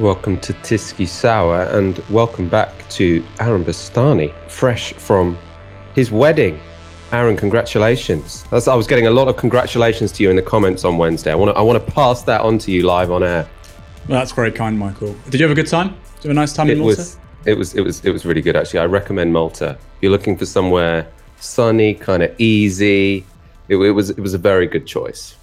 Welcome to Tysky Sour and welcome back to Aaron Bastani, fresh from his wedding. Aaron, congratulations. That's, I was getting a lot of congratulations to you in the comments on Wednesday. I want to I want to pass that on to you live on air. Well, that's very kind, Michael. Did you have a good time? Did you have a nice time it in Malta? Was, it was it was it was really good actually. I recommend Malta. If you're looking for somewhere sunny, kind of easy. It, it was it was a very good choice.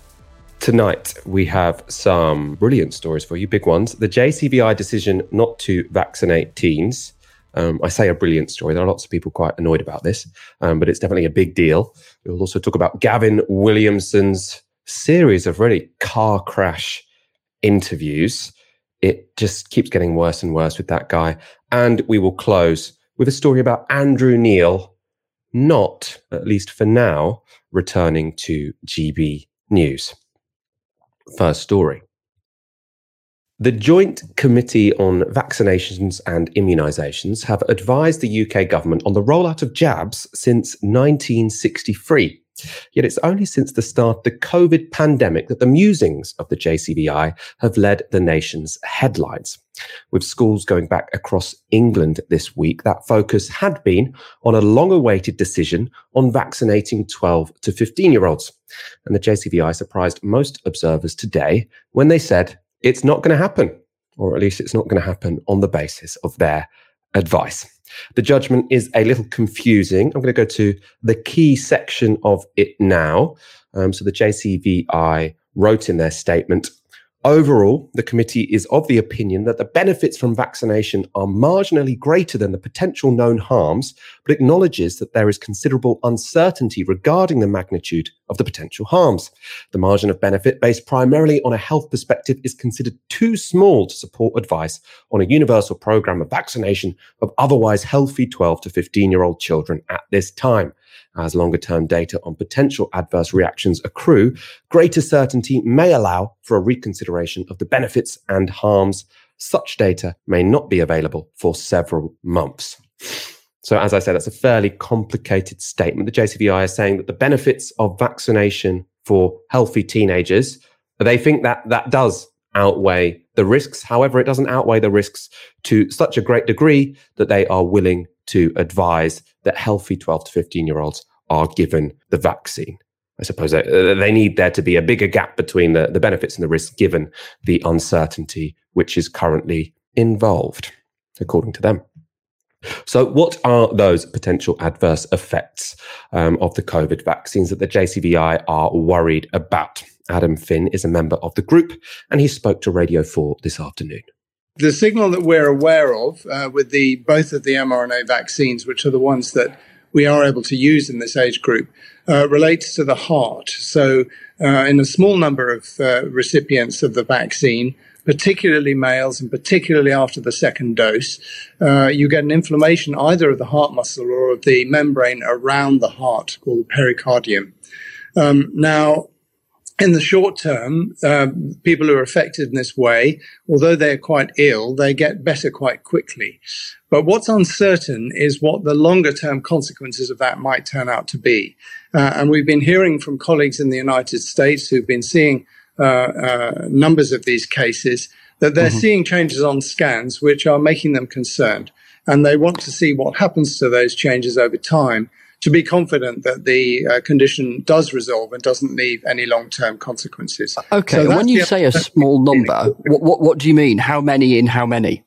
Tonight, we have some brilliant stories for you, big ones. The JCVI decision not to vaccinate teens. Um, I say a brilliant story. There are lots of people quite annoyed about this, um, but it's definitely a big deal. We'll also talk about Gavin Williamson's series of really car crash interviews. It just keeps getting worse and worse with that guy. And we will close with a story about Andrew Neil, not, at least for now, returning to GB News first story. The Joint Committee on Vaccinations and Immunisations have advised the UK government on the rollout of jabs since 1963. Yet it's only since the start of the COVID pandemic that the musings of the JCVI have led the nation's headlines. With schools going back across England this week, that focus had been on a long awaited decision on vaccinating 12 to 15 year olds. And the JCVI surprised most observers today when they said it's not going to happen, or at least it's not going to happen on the basis of their advice. The judgment is a little confusing. I'm going to go to the key section of it now. Um, so the JCVI wrote in their statement Overall, the committee is of the opinion that the benefits from vaccination are marginally greater than the potential known harms, but acknowledges that there is considerable uncertainty regarding the magnitude of the potential harms. The margin of benefit, based primarily on a health perspective, is considered too small to support advice on a universal program of vaccination of otherwise healthy 12 to 15 year old children at this time. As longer term data on potential adverse reactions accrue, greater certainty may allow for a reconsideration of the benefits and harms. Such data may not be available for several months. So, as I said, that's a fairly complicated statement. The JCVI is saying that the benefits of vaccination for healthy teenagers, they think that that does outweigh the risks. However, it doesn't outweigh the risks to such a great degree that they are willing to advise that healthy 12 to 15 year olds are given the vaccine. I suppose they, need there to be a bigger gap between the, the benefits and the risks given the uncertainty which is currently involved, according to them. So, what are those potential adverse effects um, of the COVID vaccines that the JCVI are worried about? Adam Finn is a member of the group and he spoke to Radio 4 this afternoon. The signal that we're aware of uh, with the both of the mRNA vaccines, which are the ones that we are able to use in this age group, uh, relates to the heart. So, uh, in a small number of uh, recipients of the vaccine, particularly males and particularly after the second dose, uh, you get an inflammation either of the heart muscle or of the membrane around the heart called pericardium. Um, now, in the short term, uh, people who are affected in this way, although they're quite ill, they get better quite quickly. But what's uncertain is what the longer term consequences of that might turn out to be. Uh, and we've been hearing from colleagues in the United States who've been seeing uh, uh numbers of these cases that they're mm-hmm. seeing changes on scans which are making them concerned. And they want to see what happens to those changes over time to be confident that the uh, condition does resolve and doesn't leave any long term consequences. Okay, so when you say a small number, what, what, what, do you mean? How many in how many?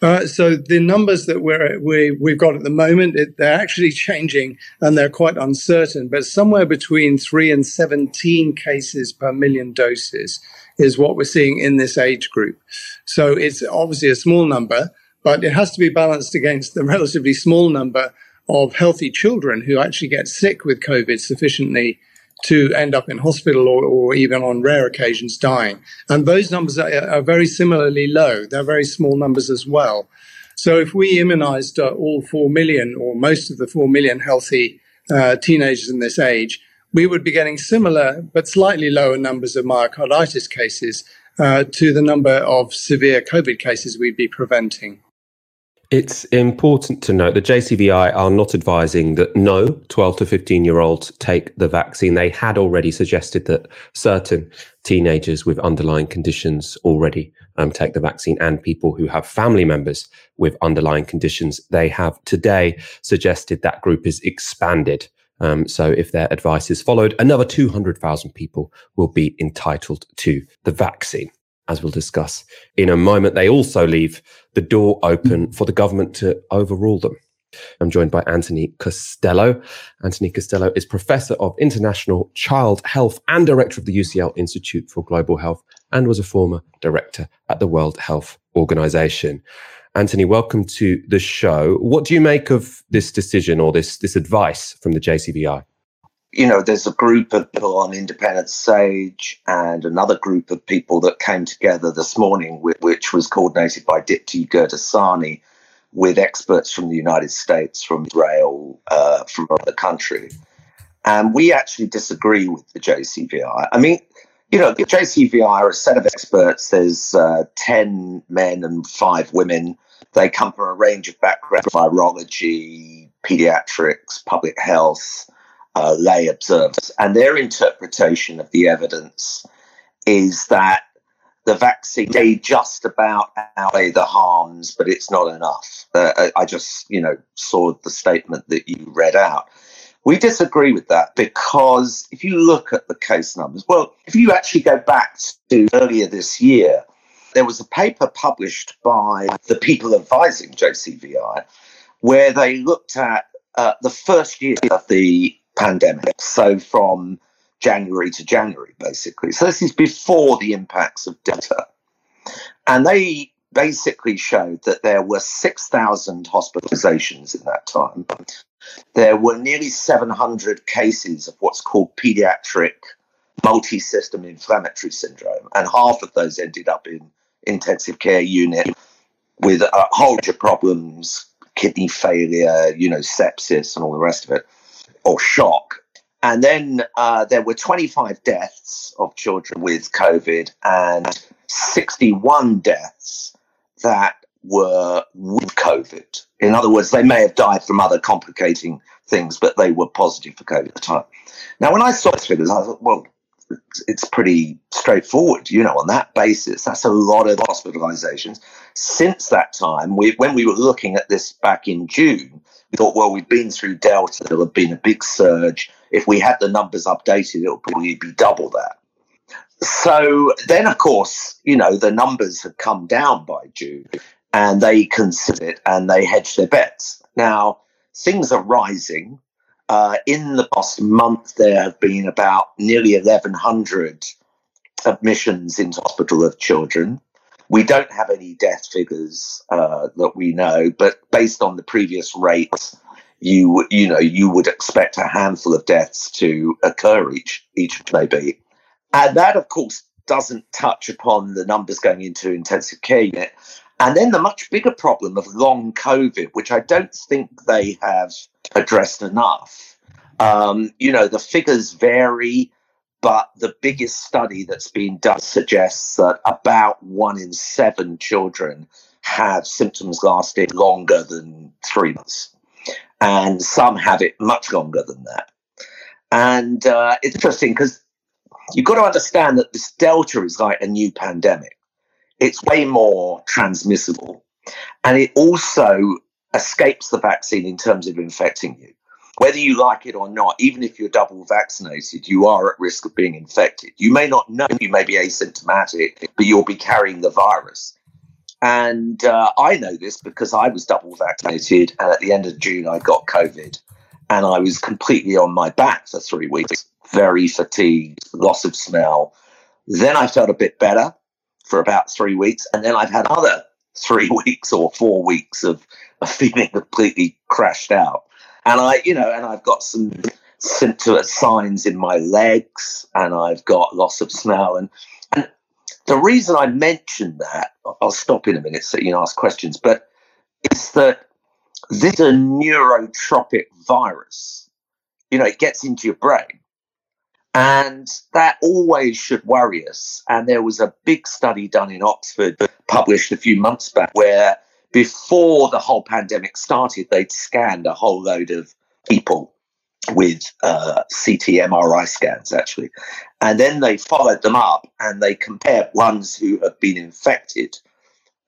Uh, so the numbers that we're, we, we've got at the moment, it, they're actually changing and they're quite uncertain, but somewhere between 3 and 17 cases per million doses is what we're seeing in this age group. So it's obviously a small number, but it has to be balanced against the relatively small number of healthy children who actually get sick with COVID sufficiently to end up in hospital or, or even on rare occasions dying. And those numbers are, are, very similarly low. They're very small numbers as well. So if we immunized uh, all 4 million or most of the 4 million healthy uh, teenagers in this age, we would be getting similar but slightly lower numbers of myocarditis cases uh, to the number of severe COVID cases we'd be preventing. It's important to note that JCVI are not advising that no 12 to 15 year olds take the vaccine. They had already suggested that certain teenagers with underlying conditions already um, take the vaccine and people who have family members with underlying conditions they have today suggested that group is expanded. Um, so if their advice is followed, another 200,000 people will be entitled to the vaccine. As we'll discuss in a moment, they also leave the door open for the government to overrule them. I'm joined by Anthony Costello. Anthony Costello is Professor of International Child Health and Director of the UCL Institute for Global Health and was a former director at the World Health Organization. Anthony, welcome to the show. What do you make of this decision or this, this advice from the JCVI? You know, there's a group of people on Independent Sage and another group of people that came together this morning, which was coordinated by Deepti Gurdasani, with experts from the United States, from Israel, uh, from other country. And we actually disagree with the JCVI. I mean, you know, the JCVI are a set of experts. There's uh, 10 men and five women. They come from a range of backgrounds virology, pediatrics, public health, uh, lay observers. And their interpretation of the evidence is that the vaccine just about outweigh the harms, but it's not enough. Uh, I just, you know, saw the statement that you read out. We disagree with that because if you look at the case numbers, well, if you actually go back to earlier this year, there was a paper published by the people advising JCVI where they looked at uh, the first year of the pandemic. So from January to January, basically. So this is before the impacts of Delta. And they basically showed that there were 6,000 hospitalizations in that time. There were nearly 700 cases of what's called pediatric multi system inflammatory syndrome, and half of those ended up in intensive care unit with a whole bunch of problems kidney failure, you know, sepsis, and all the rest of it, or shock. And then uh, there were 25 deaths of children with COVID and 61 deaths that were with COVID. In other words, they may have died from other complicating things, but they were positive for COVID at the time. Now, when I saw these figures, I thought, well, it's pretty straightforward. You know, on that basis, that's a lot of hospitalizations. Since that time, we, when we were looking at this back in June, we thought, well, we've been through Delta, there'll have been a big surge. If we had the numbers updated, it'll probably be double that. So then, of course, you know, the numbers had come down by June and they considered and they hedged their bets. Now, things are rising. Uh, in the past month, there have been about nearly 1,100 admissions into hospital of children. We don't have any death figures uh, that we know, but based on the previous rates, you you know you would expect a handful of deaths to occur each each maybe, and that of course doesn't touch upon the numbers going into intensive care unit, and then the much bigger problem of long COVID, which I don't think they have addressed enough. Um, you know the figures vary. But the biggest study that's been done suggests that about one in seven children have symptoms lasting longer than three months. And some have it much longer than that. And uh, it's interesting because you've got to understand that this Delta is like a new pandemic. It's way more transmissible. And it also escapes the vaccine in terms of infecting you whether you like it or not, even if you're double vaccinated, you are at risk of being infected. You may not know you may be asymptomatic, but you'll be carrying the virus. And uh, I know this because I was double vaccinated, and at the end of June, I got COVID, and I was completely on my back for three weeks, very fatigued, loss of smell. Then I felt a bit better for about three weeks, and then I've had another three weeks or four weeks of, of feeling completely crashed out and I, you know, and I've got some symptoms, signs in my legs, and I've got loss of smell, and and the reason I mention that, I'll stop in a minute so you can ask questions, but it's that this is a neurotropic virus. You know, it gets into your brain. And that always should worry us. And there was a big study done in Oxford, published a few months back, where before the whole pandemic started, they'd scanned a whole load of people with uh, CT MRI scans, actually. And then they followed them up and they compared ones who had been infected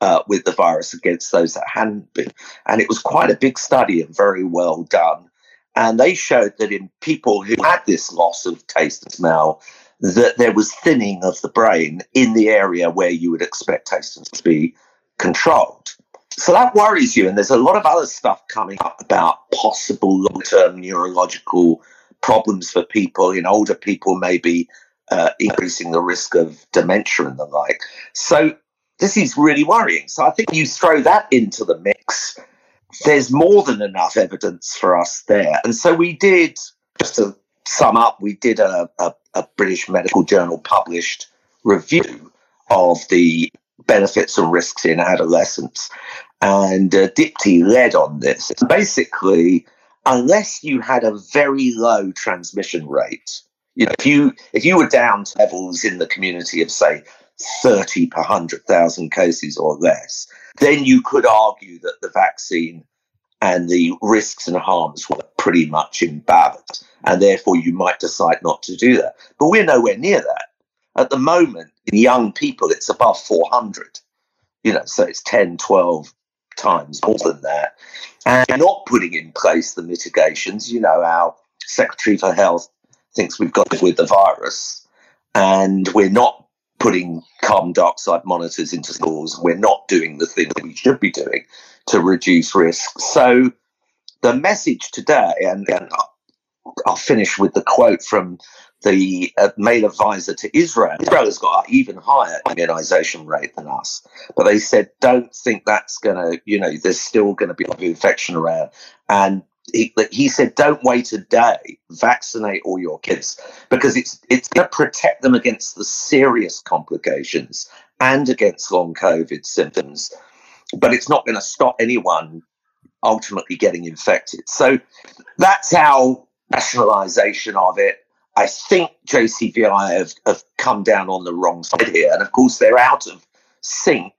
uh, with the virus against those that hadn't been. And it was quite a big study and very well done. And they showed that in people who had this loss of taste and smell, that there was thinning of the brain in the area where you would expect taste and smell to be controlled. So that worries you. And there's a lot of other stuff coming up about possible long term neurological problems for people. In older people, maybe uh, increasing the risk of dementia and the like. So this is really worrying. So I think you throw that into the mix, there's more than enough evidence for us there. And so we did, just to sum up, we did a, a, a British Medical Journal published review of the benefits and risks in adolescence. And uh, Deepti led on this. Basically, unless you had a very low transmission rate, you know, if you if you were down to levels in the community of say 30 per 100,000 cases or less, then you could argue that the vaccine and the risks and harms were pretty much in balance. And therefore, you might decide not to do that. But we're nowhere near that. At the moment, in young people, it's above 400. You know, so it's 10, 12 times more than that. And not putting in place the mitigations. You know, our Secretary for Health thinks we've got it with the virus, and we're not putting carbon dioxide monitors into schools. We're not doing the things that we should be doing to reduce risk. So the message today, and, and I'll finish with the quote from the uh, male advisor to Israel. Israel has got an even higher immunization rate than us, but they said don't think that's going to, you know, there's still going to be a lot of infection around, and he, he said, don't wait a day. Vaccinate all your kids because it's it's going to protect them against the serious complications and against long COVID symptoms, but it's not going to stop anyone ultimately getting infected. So that's our nationalisation of it. I think JCVI have, have come down on the wrong side here, and of course they're out of sync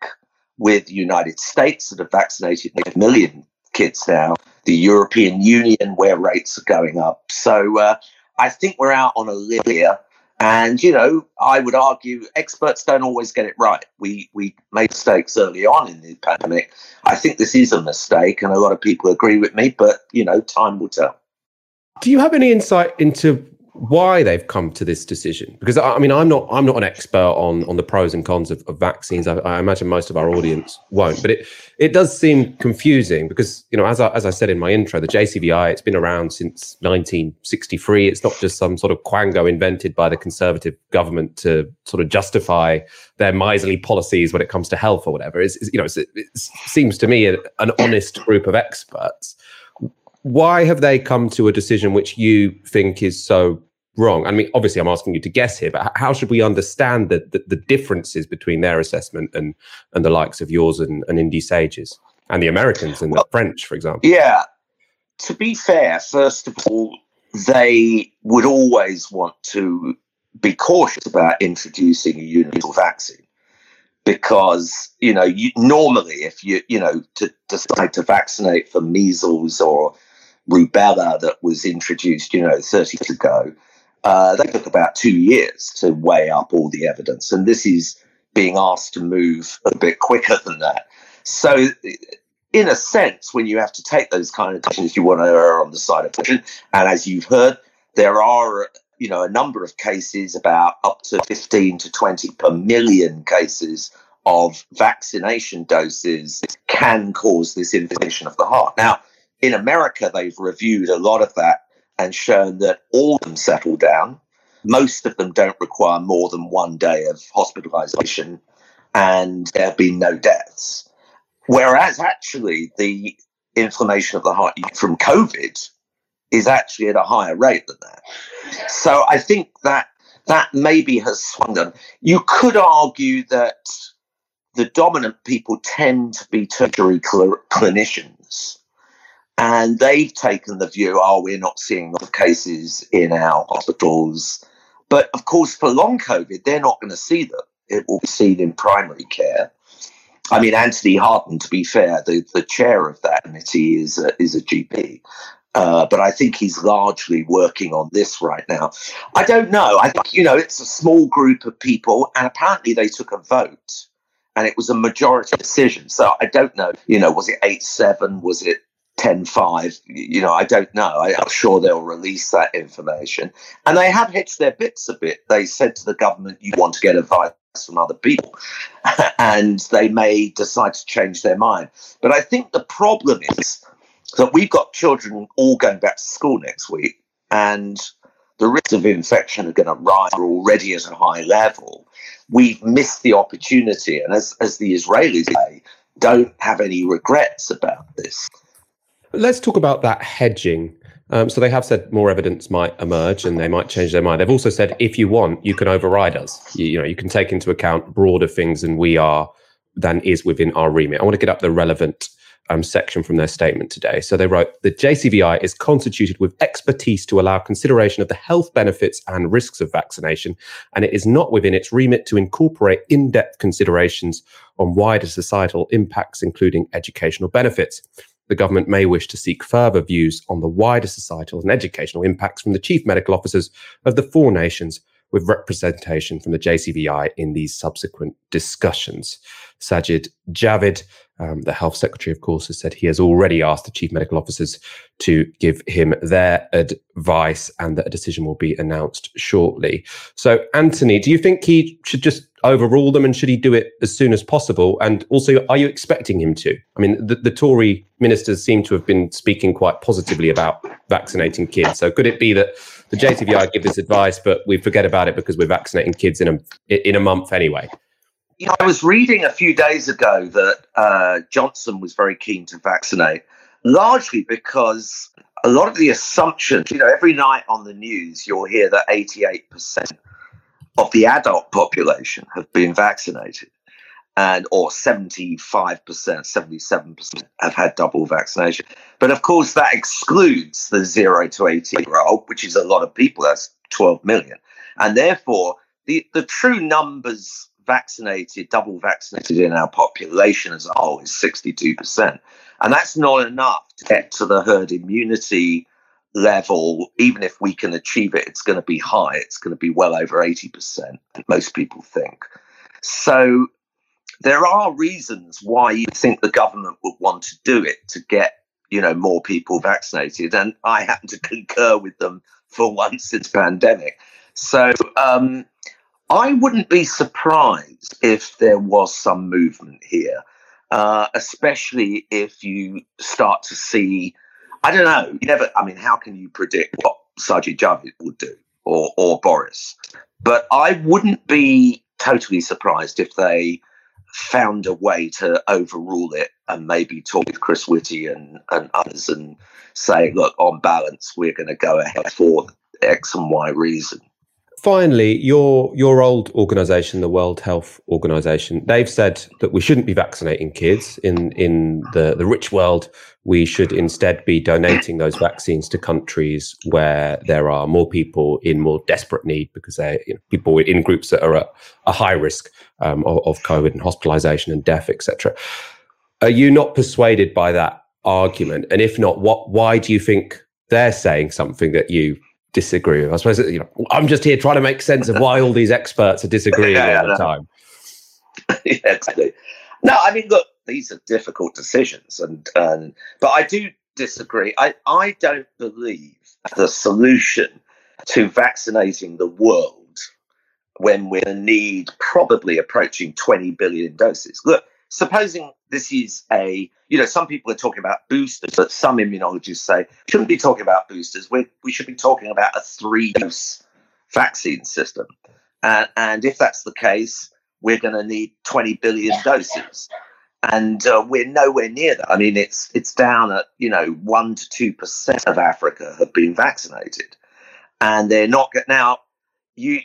with the United States that have vaccinated a million kids now the European Union, where rates are going up. So uh, I think we're out on a limb here. And you know, I would argue experts don't always get it right. We we made mistakes early on in the pandemic. I think this is a mistake, and a lot of people agree with me. But you know, time will tell. Do you have any insight into why they've come to this decision? Because I, mean i'm not i'm not an expert on on the pros and cons of, of vaccines. I, I, imagine most of our audience won't but it it does seem confusing because you know as I, as I said in my intro the jcvi it's been around since 1963 it's not just some sort of quango invented by the conservative government to sort of justify their miserly policies when it comes to health or whatever. It's, it's you know it's, it seems to me an honest group of experts why have they come to a decision which you think is so wrong? I mean, obviously, I'm asking you to guess here, but how should we understand the, the, the differences between their assessment and and the likes of yours and, and Indy Sage's and the Americans and well, the French, for example? Yeah. To be fair, first of all, they would always want to be cautious about introducing a universal vaccine because you know you, normally if you you know to decide to vaccinate for measles or rubella that was introduced, you know, 30 years ago, uh, they took about two years to weigh up all the evidence. And this is being asked to move a bit quicker than that. So, in a sense, when you have to take those kind of decisions, you want to err on the side of caution. And as you've heard, there are, you know, a number of cases, about up to 15 to 20 per million cases of vaccination doses can cause this inflammation of the heart. Now, in America, they've reviewed a lot of that and shown that all of them settle down. Most of them don't require more than one day of hospitalization, and there have been no deaths. Whereas actually, the inflammation of the heart from COVID is actually at a higher rate than that. So I think that that maybe has swung them. You could argue that the dominant people tend to be tertiary cl- clinicians and they've taken the view, oh, we're not seeing the cases in our hospitals. But of course, for long COVID, they're not going to see them. It will be seen in primary care. I mean, Anthony Harnden, to be fair, the, the chair of that committee is a, is a GP. Uh, but I think he's largely working on this right now. I don't know. I think, you know, it's a small group of people, and apparently they took a vote and it was a majority decision. So I don't know, you know, was it 8 7? Was it 10 5? You know, I don't know. I, am sure they'll release that information. And they have hitched their bits a bit. They said to the government, you want to get advice from other people. and they may decide to change their mind. But I think the problem is that we've got children all going back to school next week, and the risks of infection are going to rise are already at a high level. We've missed the opportunity, and as, as the Israelis say, don't have any regrets about this. Let's talk about that hedging. Um, so they have said more evidence might emerge and they might change their mind. They've also said if you want, you can override us. You, you know, you can take into account broader things than we are than is within our remit. I want to get up the relevant um, section from their statement today. So they wrote the JCVI is constituted with expertise to allow consideration of the health benefits and risks of vaccination, and it is not within its remit to incorporate in depth considerations on wider societal impacts, including educational benefits. The government may wish to seek further views on the wider societal and educational impacts from the chief medical officers of the four nations with representation from the JCVI in these subsequent discussions. Sajid Javid, um, the health secretary, of course, has said he has already asked the chief medical officers to give him their advice and that a decision will be announced shortly. So, Anthony, do you think he should just overrule them and should he do it as soon as possible? And also, are you expecting him to? I mean, the, the Tory ministers seem to have been speaking quite positively about vaccinating kids. So, could it be that the JCVI give this advice, but we forget about it because we're vaccinating kids in a in a month anyway? You know, I was reading a few days ago that uh, Johnson was very keen to vaccinate, largely because a lot of the assumptions, you know, every night on the news, you'll hear that 88% of the adult population have been vaccinated and or 75%, 77% have had double vaccination. But of course, that excludes the zero to 18 year old, which is a lot of people. That's 12 million. And therefore, the, the true numbers vaccinated, double vaccinated in our population as a whole is 62%. And that's not enough to get to the herd immunity level. Even if we can achieve it, it's going to be high. It's going to be well over 80%, most people think. So there are reasons why you think the government would want to do it to get you know more people vaccinated and i happen to concur with them for once since pandemic so um, I wouldn't be surprised if there was some movement here, uh, especially if you start to see. I don't know. You never. I mean, how can you predict what Sajid Javid would do or or Boris? But I wouldn't be totally surprised if they found a way to overrule it and maybe talk with Chris Whitty and, and others and say, look, on balance, we're going to go ahead for X and Y reason finally, your your old organisation, the World Health Organization, they've said that we shouldn't be vaccinating kids in in the the rich world. We should instead be donating those vaccines to countries where there are more people in more desperate need because they're you know, people in groups that are at a high risk um, of, of COVID and hospitalisation and death, etc. Are you not persuaded by that argument? And if not, what? Why do you think they're saying something that you disagree with. I suppose you know, I'm just here trying to make sense of why all these experts are disagreeing yeah, all the time. yeah, exactly. No, I mean, look, these are difficult decisions, and, and but I do disagree. I I don't believe the solution to vaccinating the world when we need probably approaching 20 billion doses. Look, supposing this is a, you know, some people are talking about boosters, but some immunologists say shouldn't be talking about boosters. We we should be talking about a three dose vaccine system. And, and if that's the case, we're going to need 20 billion doses. And uh, we're nowhere near that. I mean, it's it's down at you know one to two percent of Africa have been vaccinated, and they're not now. You,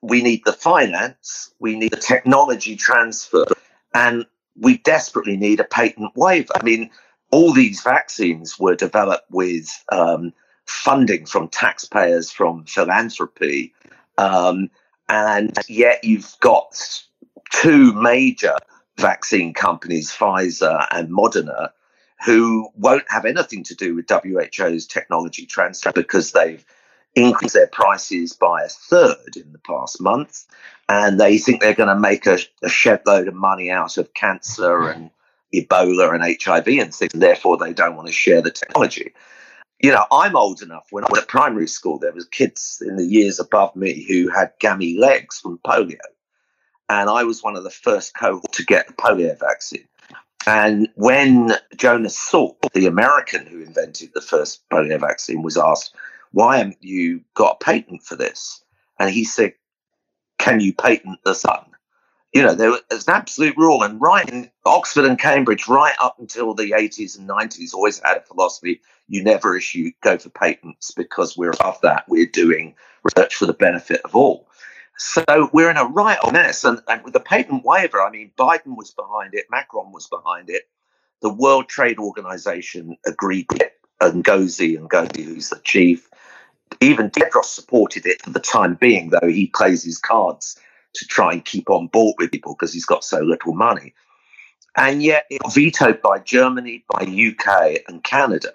we need the finance, we need the technology transfer, and we desperately need a patent waiver. I mean, all these vaccines were developed with um, funding from taxpayers, from philanthropy, um, and yet you've got two major vaccine companies, Pfizer and Moderna, who won't have anything to do with WHO's technology transfer because they've increased their prices by a third in the past month. And they think they're going to make a, a shed load of money out of cancer and Ebola and HIV and things. And therefore, they don't want to share the technology. You know, I'm old enough when I was at primary school, there was kids in the years above me who had gammy legs from polio. And I was one of the first cohort to get the polio vaccine. And when Jonas Salk, the American who invented the first polio vaccine, was asked, why haven't you got a patent for this? And he said, can you patent the sun? You know, there was an absolute rule. And right in Oxford and Cambridge, right up until the 80s and 90s, always had a philosophy you never issue, go for patents because we're above that. We're doing research for the benefit of all. So we're in a right mess. And, and with the patent waiver, I mean, Biden was behind it, Macron was behind it. The World Trade Organization agreed with it, and Ngozi and Ngozi, who's the chief. Even Tedros supported it for the time being, though he plays his cards to try and keep on board with people because he's got so little money. And yet it was vetoed by Germany, by UK, and Canada.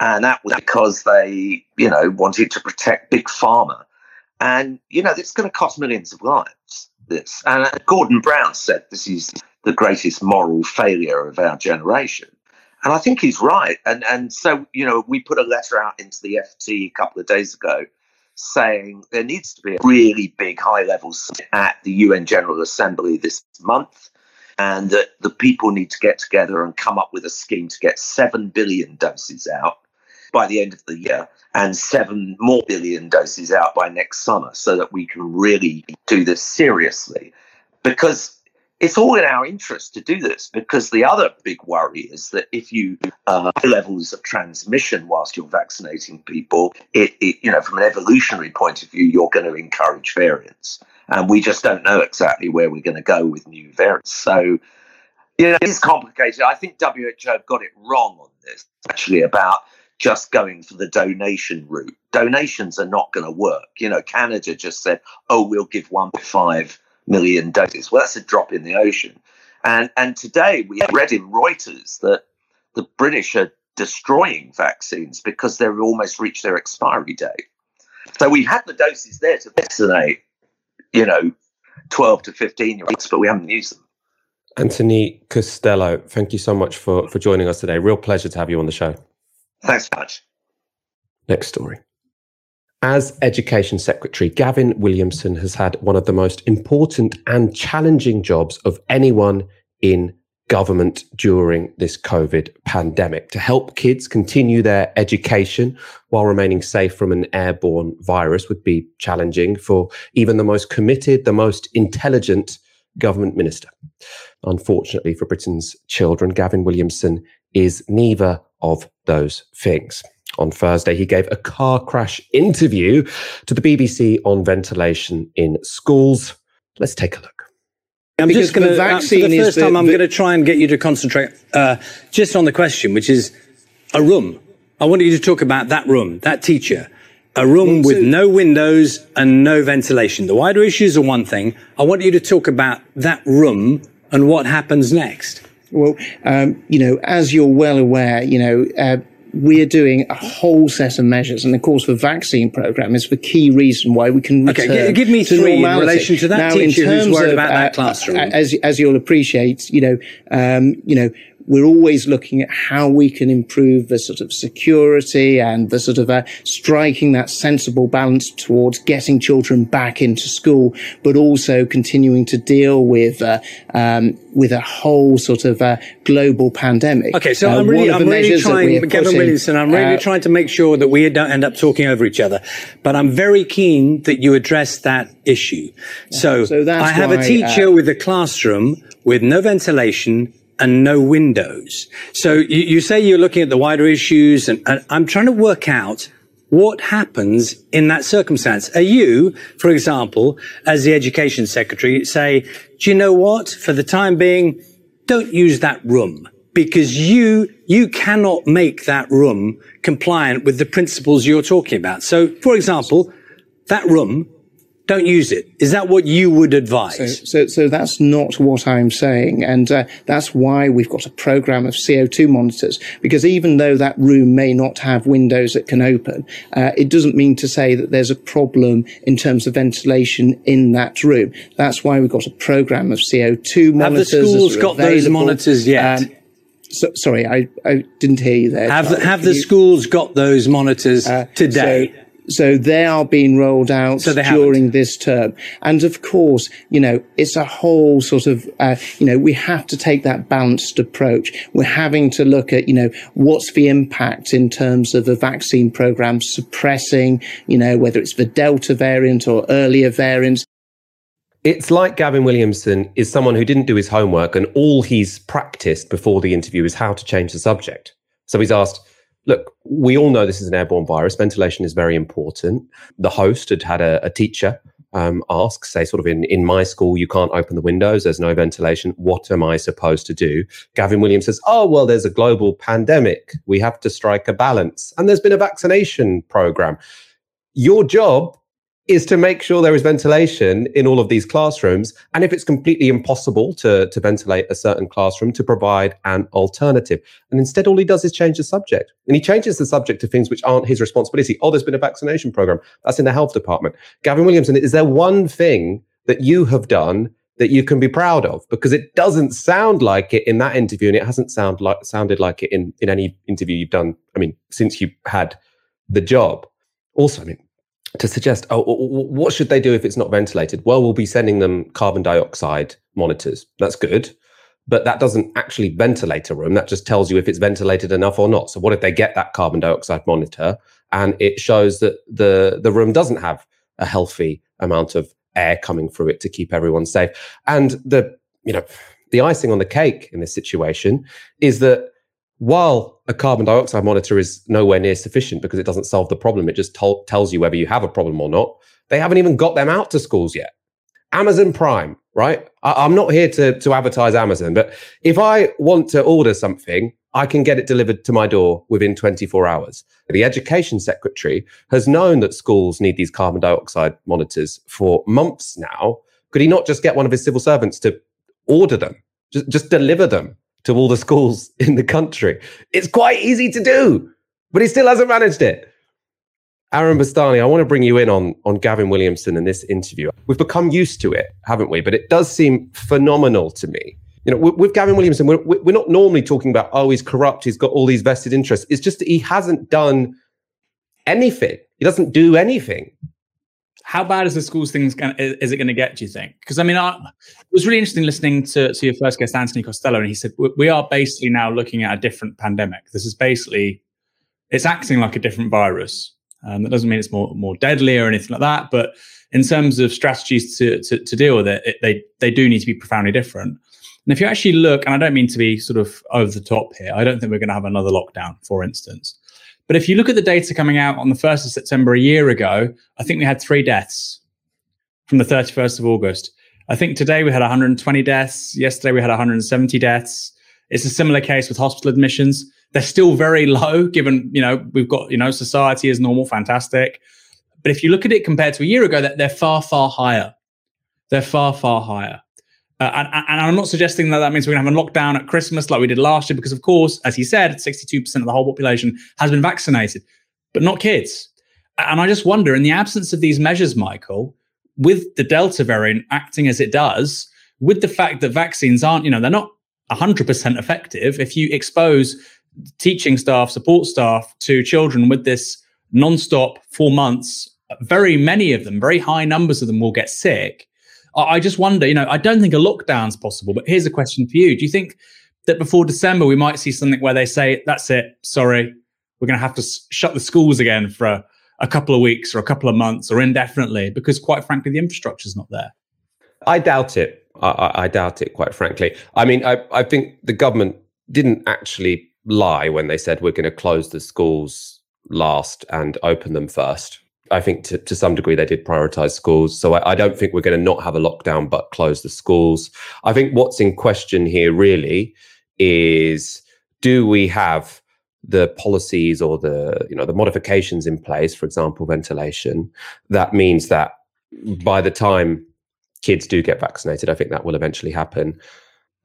And that was because they, you know, wanted to protect big pharma and, you know, it's going to cost millions of lives, this. And uh, Gordon Brown said this is the greatest moral failure of our generation. And I think he's right. And, and so, you know, we put a letter out into the FT a couple of days ago saying there needs to be a really big high level at the UN General Assembly this month and that the people need to get together and come up with a scheme to get 7 billion doses out by the end of the year and 7 more billion doses out by next summer so that we can really do this seriously. Because it's all in our interest to do this because the other big worry is that if you uh, levels of transmission whilst you're vaccinating people, it, it, you know from an evolutionary point of view, you're going to encourage variants, and we just don't know exactly where we're going to go with new variants. So, you know, it's complicated. I think WHO got it wrong on this actually about just going for the donation route. Donations are not going to work. You know, Canada just said, "Oh, we'll give 1.5 million doses." Well, that's a drop in the ocean. And and today we read in Reuters that the British are destroying vaccines because they've almost reached their expiry date. So we had the doses there to vaccinate, you know, 12 to 15 year olds, but we haven't used them. Anthony Costello, thank you so much for, for joining us today. Real pleasure to have you on the show. Thanks much. Next story. As Education Secretary, Gavin Williamson has had one of the most important and challenging jobs of anyone in government during this COVID pandemic to help kids continue their education while remaining safe from an airborne virus would be challenging for even the most committed, the most intelligent government minister. Unfortunately for Britain's children, Gavin Williamson is neither of those things. On Thursday, he gave a car crash interview to the BBC on ventilation in schools. Let's take a look. I'm because just going to, uh, for the first the, time, I'm going to try and get you to concentrate uh, just on the question, which is a room. I want you to talk about that room, that teacher, a room with no windows and no ventilation. The wider issues are one thing. I want you to talk about that room and what happens next. Well, um, you know, as you're well aware, you know, uh, we're doing a whole set of measures, and of course, the vaccine program is the key reason why we can return okay, give me three normality. in relation to that now, teacher who's worried of, about uh, that classroom. As as you'll appreciate, you know, um, you know, we're always looking at how we can improve the sort of security and the sort of uh, striking that sensible balance towards getting children back into school, but also continuing to deal with uh, um, with a whole sort of uh, global pandemic. Okay, so uh, I'm really, I'm really trying, Gavin Williamson, I'm really uh, trying to make sure that we don't end up talking over each other, but I'm very keen that you address that issue. Yeah, so, so I have why, a teacher uh, with a classroom with no ventilation and no windows. So you, you say you're looking at the wider issues, and, and I'm trying to work out what happens in that circumstance? Are you, for example, as the education secretary, say, do you know what? For the time being, don't use that room because you, you cannot make that room compliant with the principles you're talking about. So, for example, that room don't use it. Is that what you would advise? So, so, so that's not what I'm saying. And uh, that's why we've got a program of CO2 monitors, because even though that room may not have windows that can open, uh, it doesn't mean to say that there's a problem in terms of ventilation in that room. That's why we've got a program of CO2 monitors. Have the schools got those monitors yet? Um, so, sorry, I, I didn't hear you there. Have, the, have the you, schools got those monitors uh, today? So, so they are being rolled out so during haven't. this term. And of course, you know, it's a whole sort of, uh, you know, we have to take that balanced approach. We're having to look at, you know, what's the impact in terms of the vaccine program suppressing, you know, whether it's the Delta variant or earlier variants. It's like Gavin Williamson is someone who didn't do his homework and all he's practiced before the interview is how to change the subject. So he's asked, look, we all know this is an airborne virus. Ventilation is very important. The host had had a, a teacher um, ask, say, sort of in, in my school, you can't open the windows, there's no ventilation. What am I supposed to do? Gavin Williams says, oh, well, there's a global pandemic. We have to strike a balance. And there's been a vaccination program. Your job is to make sure there is ventilation in all of these classrooms. And if it's completely impossible to, to ventilate a certain classroom, to provide an alternative. And instead, all he does is change the subject. And he changes the subject to things which aren't his responsibility. Oh, there's been a vaccination program. That's in the health department. Gavin Williamson, is there one thing that you have done that you can be proud of? Because it doesn't sound like it in that interview, and it hasn't sound like, sounded like it in, in any interview you've done, I mean, since you had the job. Also, I mean, to suggest, oh, what should they do if it's not ventilated? Well, we'll be sending them carbon dioxide monitors. That's good. But that doesn't actually ventilate a room. That just tells you if it's ventilated enough or not. So, what if they get that carbon dioxide monitor and it shows that the, the room doesn't have a healthy amount of air coming through it to keep everyone safe? And the, you know, the icing on the cake in this situation is that while a carbon dioxide monitor is nowhere near sufficient because it doesn't solve the problem, it just to- tells you whether you have a problem or not. They haven't even got them out to schools yet. Amazon Prime, right? I- am not here to, to advertise Amazon, but if I want to order something, I can get it delivered to my door within 24 hours. The education secretary has known that schools need these carbon dioxide monitors for months now. Could he not just get one of his civil servants to order them, just, just deliver them to all the schools in the country. It's quite easy to do, but he still hasn't managed it. Aaron Bastani, I want to bring you in on, on Gavin Williamson in this interview. We've become used to it, haven't we? But it does seem phenomenal to me. You know, with, with Gavin Williamson, we're, we're not normally talking about, oh, he's corrupt, he's got all these vested interests. It's just that he hasn't done anything. He doesn't do anything how bad is the schools thing is it going to get do you think? Because i mean I, it was really interesting listening to, to your first guest anthony costello and he said we are basically now looking at a different pandemic. This is basically it's acting like a different virus. Um, that doesn't mean it's more more deadly or anything like that but in terms of strategies to, to, to deal with it, it they they do need to be profoundly different. And if you actually look and i don't mean to be sort of over the top here i don't think we're going to have another lockdown for instance but if you look at the data coming out on the 1st of September a year ago, I think we had three deaths from the 31st of August. I think today we had 120 deaths. Yesterday we had 170 deaths. It's a similar case with hospital admissions. They're still very low, given, you know, we've got, you know, society is normal, fantastic. But if you look at it compared to a year ago, that they're far, far higher. They're far, far higher. Uh, and, and, I'm not suggesting that that means we're going to have a lockdown at Christmas like we did last year, because of course, as he said, 62% of the whole population has been vaccinated, but not kids. And I just wonder, in the absence of these measures, Michael, with the Delta variant acting as it does, with the fact that vaccines aren't, you know, they're not 100% effective, if you expose teaching staff, support staff to children with this non-stop four months, very many of them, very high numbers of them will get sick I just wonder, you know, I don't think a lockdown's possible, but here's a question for you. Do you think that before December we might see something where they say, that's it, sorry, we're going to have to shut the schools again for a, a couple of weeks or a couple of months or indefinitely because, quite frankly, the infrastructure's not there? I doubt it. I, I doubt it, quite frankly. I mean, I, I think the government didn't actually lie when they said we're going to close the schools last and open them first. I think to, to some degree they did prioritize schools. So I, I don't think we're going to not have a lockdown but close the schools. I think what's in question here really is do we have the policies or the you know the modifications in place, for example, ventilation, that means that by the time kids do get vaccinated, I think that will eventually happen.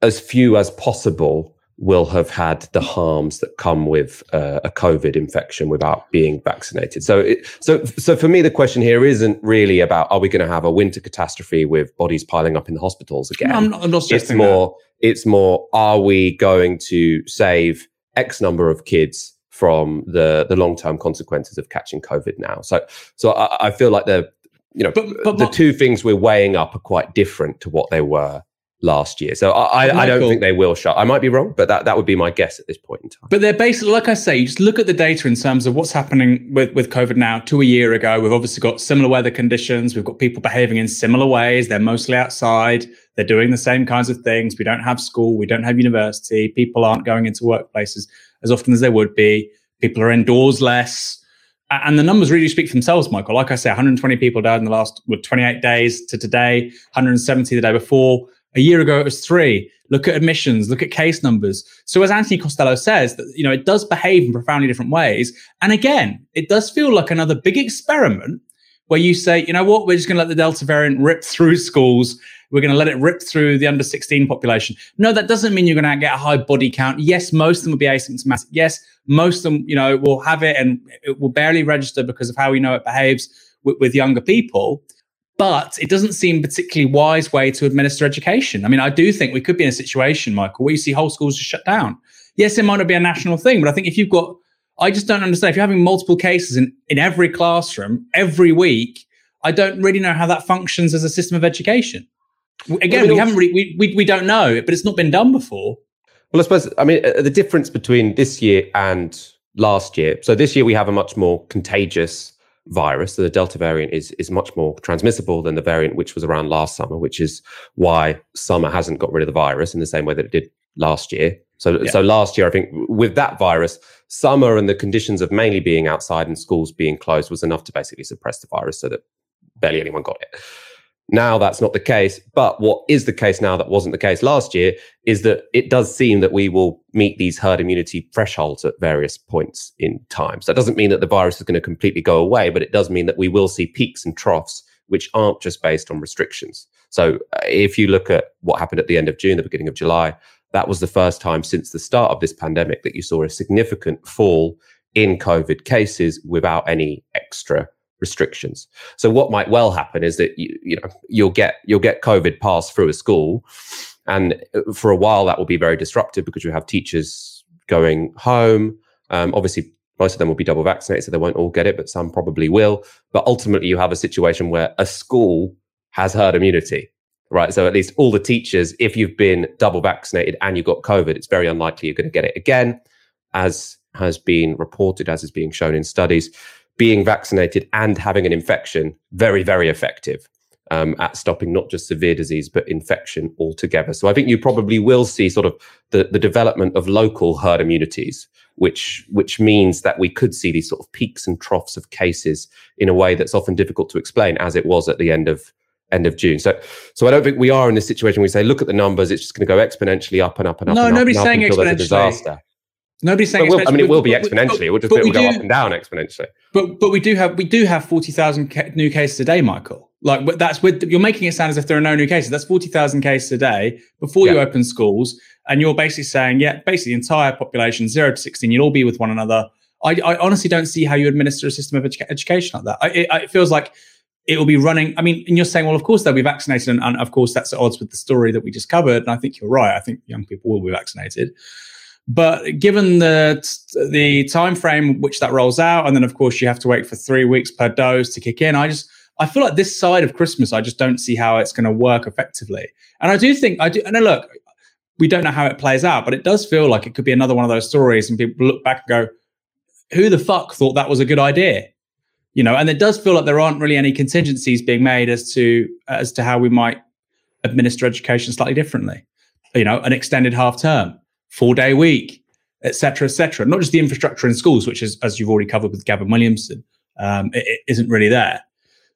As few as possible will have had the harms that come with uh, a COVID infection without being vaccinated. So, it, so, so for me, the question here isn't really about are we going to have a winter catastrophe with bodies piling up in the hospitals again? No, I'm not, I'm not it's more. That. It's more. Are we going to save X number of kids from the the long term consequences of catching COVID now? So, so I, I feel like the you know but, but, the two things we're weighing up are quite different to what they were last year. So I, I, don't think they will shut. I might be wrong, but that, that would be my guess at this point in time. But they're basically, like I say, you just look at the data in terms of what's happening with, with COVID now to a year ago. We've obviously got similar weather conditions. We've got people behaving in similar ways. They're mostly outside. They're doing the same kinds of things. We don't have school. We don't have university. People aren't going into workplaces as often as they would be. People are indoors less. And the numbers really speak for themselves, Michael. Like I say, 120 people died in the last what, 28 days to today, 170 the day before. A year ago, it was three. Look at admissions, look at case numbers. So, as Anthony Costello says, that you know it does behave in profoundly different ways. And again, it does feel like another big experiment where you say, you know what, we're just going to let the Delta variant rip through schools. We're going to let it rip through the under 16 population. No, that doesn't mean you're going to get a high body count. Yes, most of them will be asymptomatic. Yes, most of them, you know, will have it and it will barely register because of how we know it behaves with, with younger people but it doesn't seem particularly wise way to administer education. I mean, I do think we could be in a situation, Michael, where you see whole schools just shut down. Yes, it might not be a national thing, but I think if you've got, I just don't understand. If you're having multiple cases in, in every classroom every week, I don't really know how that functions as a system of education. Again, mean, we haven't really, we, we, we don't know, but it's not been done before. Well, I suppose, I mean, uh, the difference between this year and last year. So this year we have a much more contagious virus. So the Delta variant is is much more transmissible than the variant which was around last summer, which is why summer hasn't got rid of the virus in the same way that it did last year. So yeah. so last year, I think with that virus, summer and the conditions of mainly being outside and schools being closed was enough to basically suppress the virus so that barely anyone got it. Now that's not the case. But what is the case now that wasn't the case last year is that it does seem that we will meet these herd immunity thresholds at various points in time. So that doesn't mean that the virus is going to completely go away, but it does mean that we will see peaks and troughs which aren't just based on restrictions. So uh, if you look at what happened at the end of June, the beginning of July, that was the first time since the start of this pandemic that you saw a significant fall in COVID cases without any extra restrictions. So what might well happen is that you, you know you'll get you'll get COVID passed through a school, and uh, for a while that will be very disruptive because you have teachers going home. Um, obviously, most of them will be double vaccinated, so they won't all get it, but some probably will. But ultimately, you have a situation where a school has herd immunity, right? So at least all the teachers, if you've been double vaccinated and you got COVID, it's very unlikely you're going to get it again, as has been reported, as is being shown in studies being vaccinated and having an infection very, very effective um, at stopping not just severe disease, but infection altogether. So I think you probably will see sort of the, the development of local herd immunities, which, which means that we could see these sort of peaks and troughs of cases in a way that's often difficult to explain, as it was at the end of end of June. So, so I don't think we are in this situation. Where We say, look at the numbers; it's just going to go exponentially up and up and up. No, and nobody's up saying exponentially. disaster. Nobody's saying. Will, I mean, it will be exponentially. It will just it will go up and down exponentially. But but we do have we do have forty thousand ca- new cases a day, Michael. Like that's with you're making it sound as if there are no new cases. That's forty thousand cases a day before yeah. you open schools, and you're basically saying, yeah, basically the entire population, zero to sixteen, you'll all be with one another. I, I honestly don't see how you administer a system of edu- education like that. I, it, it, feels like it will be running. I mean, and you're saying, well, of course they'll be vaccinated, and, and of course that's at odds with the story that we just covered. And I think you're right. I think young people will be vaccinated. But given the the time frame which that rolls out, and then of course you have to wait for three weeks per dose to kick in, I just I feel like this side of Christmas, I just don't see how it's going to work effectively. And I do think I do. And look, we don't know how it plays out, but it does feel like it could be another one of those stories, and people look back and go, "Who the fuck thought that was a good idea?" You know, and it does feel like there aren't really any contingencies being made as to as to how we might administer education slightly differently. You know, an extended half term four day week, etc., etc. Not just the infrastructure in schools, which is, as you've already covered with Gavin Williamson, um, it, it isn't really there.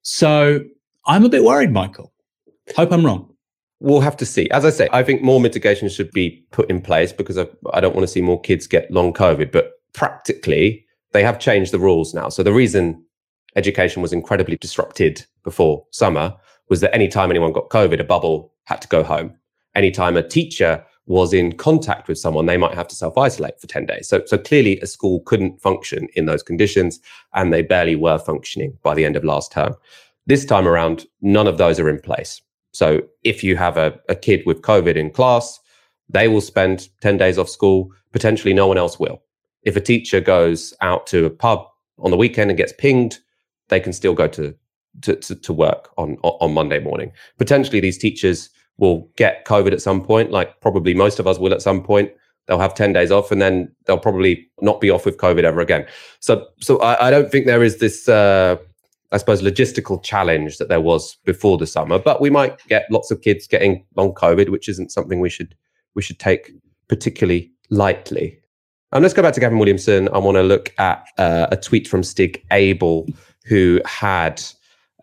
So I'm a bit worried, Michael. Hope I'm wrong. We'll have to see. As I say, I think more mitigation should be put in place because I, I don't want to see more kids get long COVID. But practically, they have changed the rules now. So the reason education was incredibly disrupted before summer was that anytime anyone got COVID, a bubble had to go home. Anytime a teacher was in contact with someone, they might have to self isolate for 10 days. So, so clearly, a school couldn't function in those conditions, and they barely were functioning by the end of last term. This time around, none of those are in place. So, if you have a, a kid with COVID in class, they will spend 10 days off school. Potentially, no one else will. If a teacher goes out to a pub on the weekend and gets pinged, they can still go to, to, to, to work on, on Monday morning. Potentially, these teachers will get COVID at some point, like probably most of us will at some point. They'll have 10 days off and then they'll probably not be off with COVID ever again. So, so I, I don't think there is this, uh, I suppose, logistical challenge that there was before the summer, but we might get lots of kids getting long COVID, which isn't something we should, we should take particularly lightly. And let's go back to Gavin Williamson. I want to look at uh, a tweet from Stig Abell, who had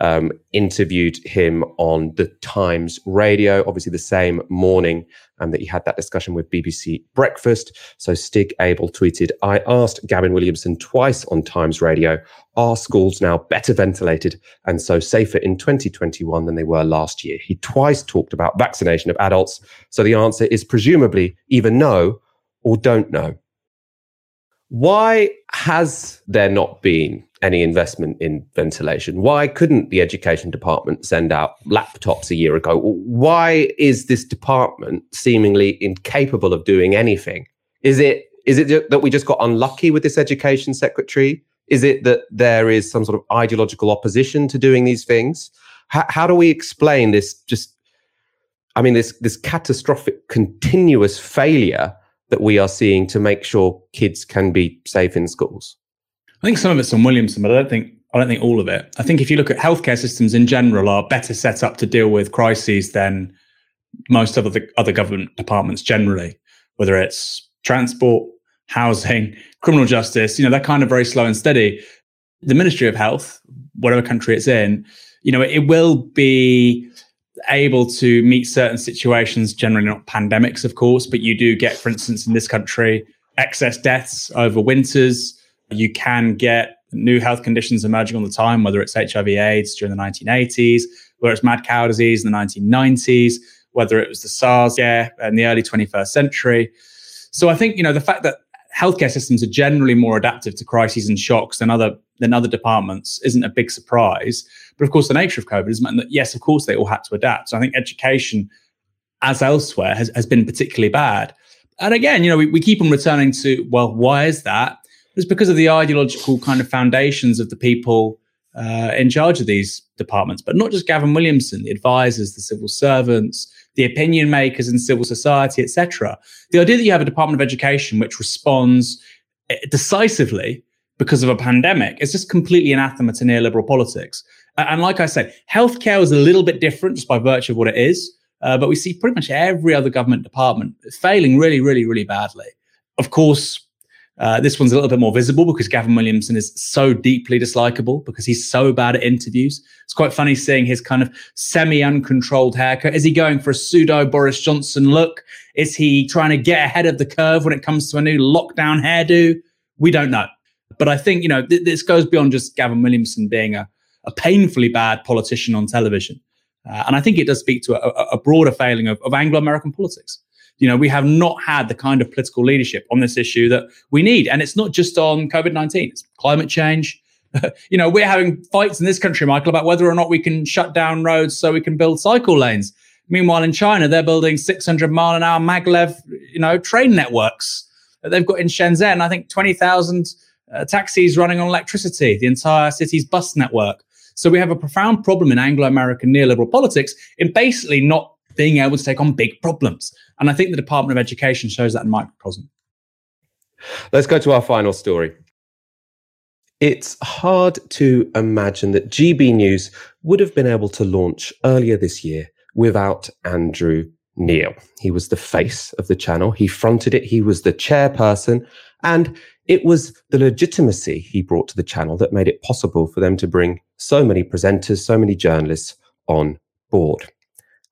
um, interviewed him on the Times radio, obviously the same morning um, that he had that discussion with BBC Breakfast. So Stig Abell tweeted, I asked Gavin Williamson twice on Times radio, are schools now better ventilated and so safer in 2021 than they were last year? He twice talked about vaccination of adults. So the answer is presumably either no or don't know. Why has there not been any investment in ventilation? Why couldn't the education department send out laptops a year ago? Why is this department seemingly incapable of doing anything? Is it is it that we just got unlucky with this education secretary? Is it that there is some sort of ideological opposition to doing these things? How, how do we explain this? Just, I mean, this this catastrophic, continuous failure that we are seeing to make sure kids can be safe in schools? I think some of it's on Williamson, but I don't think I don't think all of it. I think if you look at healthcare systems in general, are better set up to deal with crises than most of the other government departments generally, whether it's transport, housing, criminal justice. You know, they're kind of very slow and steady. The Ministry of Health, whatever country it's in, you know, it will be able to meet certain situations, generally not pandemics, of course, but you do get, for instance, in this country, excess deaths over winters. You can get new health conditions emerging all the time, whether it's HIV AIDS during the 1980s, whether it's mad cow disease in the 1990s, whether it was the SARS yeah, in the early 21st century. So I think, you know, the fact that healthcare systems are generally more adaptive to crises and shocks than other than other departments isn't a big surprise. But of course, the nature of COVID has meant that yes, of course, they all had to adapt. So I think education, as elsewhere, has, has been particularly bad. And again, you know, we, we keep on returning to well, why is that? It's because of the ideological kind of foundations of the people uh, in charge of these departments, but not just Gavin Williamson, the advisors, the civil servants, the opinion makers in civil society, etc. The idea that you have a Department of Education which responds eh, decisively because of a pandemic is just completely anathema to neoliberal politics. And like I said, healthcare is a little bit different just by virtue of what it is. Uh, but we see pretty much every other government department failing really, really, really badly. Of course, uh, this one's a little bit more visible because Gavin Williamson is so deeply dislikable because he's so bad at interviews. It's quite funny seeing his kind of semi uncontrolled haircut. Is he going for a pseudo Boris Johnson look? Is he trying to get ahead of the curve when it comes to a new lockdown hairdo? We don't know. But I think, you know, th- this goes beyond just Gavin Williamson being a, a painfully bad politician on television. Uh, and I think it does speak to a, a broader failing of, of Anglo American politics you know, we have not had the kind of political leadership on this issue that we need. And it's not just on COVID 19, it's climate change. you know, we're having fights in this country, Michael, about whether or not we can shut down roads so we can build cycle lanes. Meanwhile, in China, they're building 600 mile an hour maglev, you know, train networks that they've got in Shenzhen. I think 20,000 uh, taxis running on electricity, the entire city's bus network. So we have a profound problem in Anglo-American neoliberal politics in basically not being able to take on big problems. And I think the Department of Education shows that in microcosm. Let's go to our final story. It's hard to imagine that GB News would have been able to launch earlier this year without Andrew Neil. He was the face of the channel. He fronted it. He was the chairperson. And it was the legitimacy he brought to the channel that made it possible for them to bring so many presenters, so many journalists on board.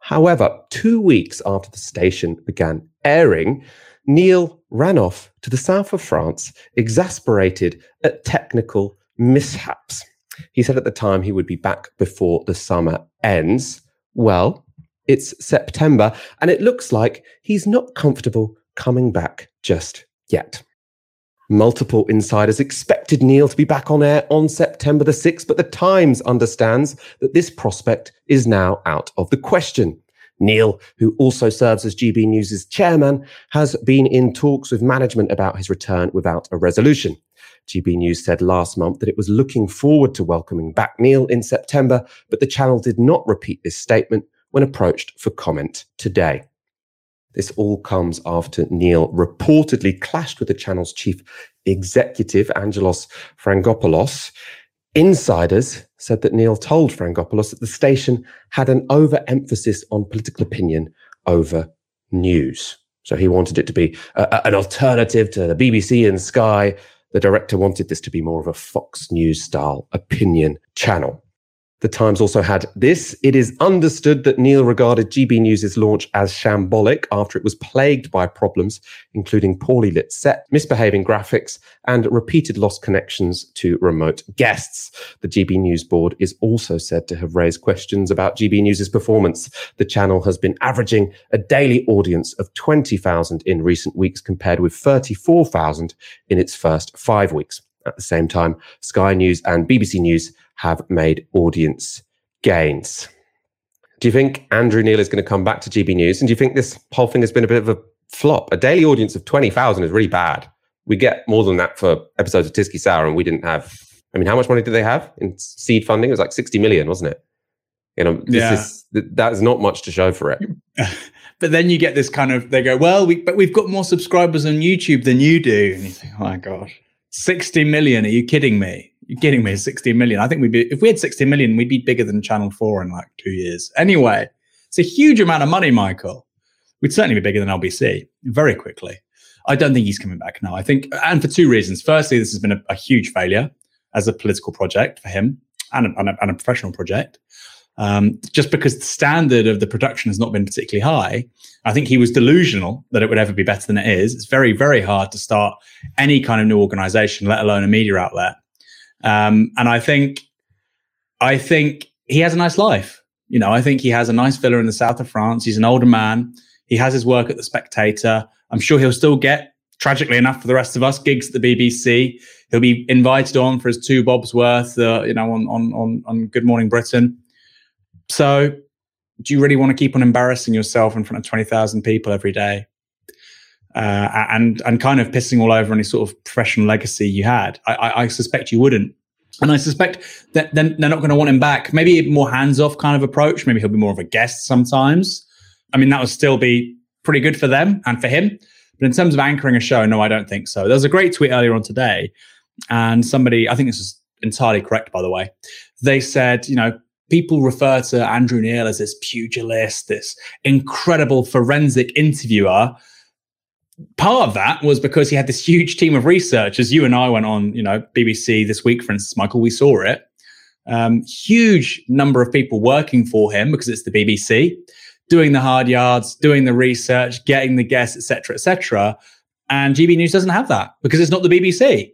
However, two weeks after the station began airing, Neil ran off to the south of France, exasperated at technical mishaps. He said at the time he would be back before the summer ends. Well, it's September, and it looks like he's not comfortable coming back just yet. Multiple insiders expected Neil to be back on air on September the 6th, but the Times understands that this prospect is now out of the question. Neil, who also serves as GB News' chairman, has been in talks with management about his return without a resolution. GB News said last month that it was looking forward to welcoming back Neil in September, but the channel did not repeat this statement when approached for comment today. This all comes after Neil reportedly clashed with the channel's chief executive, Angelos Frangopoulos. Insiders said that Neil told Frangopoulos that the station had an overemphasis on political opinion over news. So he wanted it to be a, an alternative to the BBC and Sky. The director wanted this to be more of a Fox News style opinion channel. The Times also had this. It is understood that Neil regarded GB News' launch as shambolic after it was plagued by problems, including poorly lit set, misbehaving graphics, and repeated lost connections to remote guests. The GB News board is also said to have raised questions about GB News' performance. The channel has been averaging a daily audience of 20,000 in recent weeks, compared with 34,000 in its first five weeks. At the same time, Sky News and BBC News have made audience gains. Do you think Andrew Neil is going to come back to GB News? And do you think this whole thing has been a bit of a flop? A daily audience of 20,000 is really bad. We get more than that for episodes of Tysky Sour, and we didn't have. I mean, how much money did they have in seed funding? It was like 60 million, wasn't it? You know, yeah. Is, that's not much to show for it. but then you get this kind of, they go, well, we, but we've got more subscribers on YouTube than you do. And you think, oh my God, 60 million. Are you kidding me? You're me, 60 million. I think we'd be, if we had 60 million, we'd be bigger than Channel 4 in like two years. Anyway, it's a huge amount of money, Michael. We'd certainly be bigger than LBC very quickly. I don't think he's coming back now. I think, and for two reasons. Firstly, this has been a, a huge failure as a political project for him and a, and a, and a professional project. Um, just because the standard of the production has not been particularly high. I think he was delusional that it would ever be better than it is. It's very, very hard to start any kind of new organization, let alone a media outlet, um, and I think, I think he has a nice life. You know, I think he has a nice villa in the south of France. He's an older man. He has his work at the Spectator. I'm sure he'll still get, tragically enough for the rest of us, gigs at the BBC. He'll be invited on for his two bobs worth, uh, you know, on, on on on Good Morning Britain. So, do you really want to keep on embarrassing yourself in front of twenty thousand people every day? Uh, and and kind of pissing all over any sort of professional legacy you had. I, I, I suspect you wouldn't. And I suspect that then they're not going to want him back. Maybe a more hands-off kind of approach. Maybe he'll be more of a guest sometimes. I mean, that would still be pretty good for them and for him. But in terms of anchoring a show, no, I don't think so. There was a great tweet earlier on today, and somebody, I think this is entirely correct, by the way. They said, you know, people refer to Andrew Neil as this pugilist, this incredible forensic interviewer part of that was because he had this huge team of researchers. You and I went on, you know, BBC this week, for instance, Michael, we saw it. Um, huge number of people working for him because it's the BBC, doing the hard yards, doing the research, getting the guests, etc., etc. And GB News doesn't have that because it's not the BBC.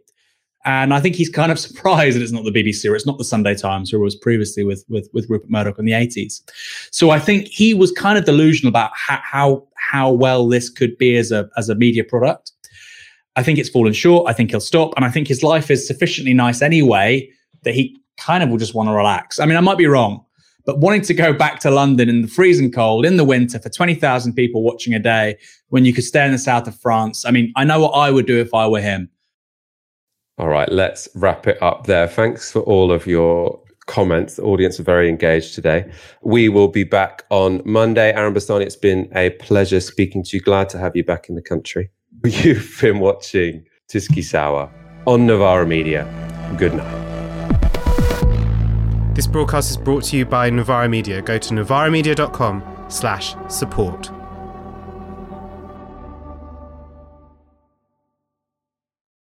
And I think he's kind of surprised that it's not the BBC or it's not the Sunday Times, or was previously with with with Rupert Murdoch in the 80s. So I think he was kind of delusional about how how, how well this could be as a as a media product. I think it's fallen short. I think he'll stop, and I think his life is sufficiently nice anyway that he kind of will just want to relax. I mean, I might be wrong, but wanting to go back to London in the freezing cold in the winter for 20,000 people watching a day when you could stay in the south of France. I mean, I know what I would do if I were him. All right, let's wrap it up there. Thanks for all of your comments. The audience are very engaged today. We will be back on Monday. Aaron Bastani, it's been a pleasure speaking to you. Glad to have you back in the country. You've been watching Tysky Sour on Novara Media. Good night. This broadcast is brought to you by Novara Media. Go to novaramedia.com slash support.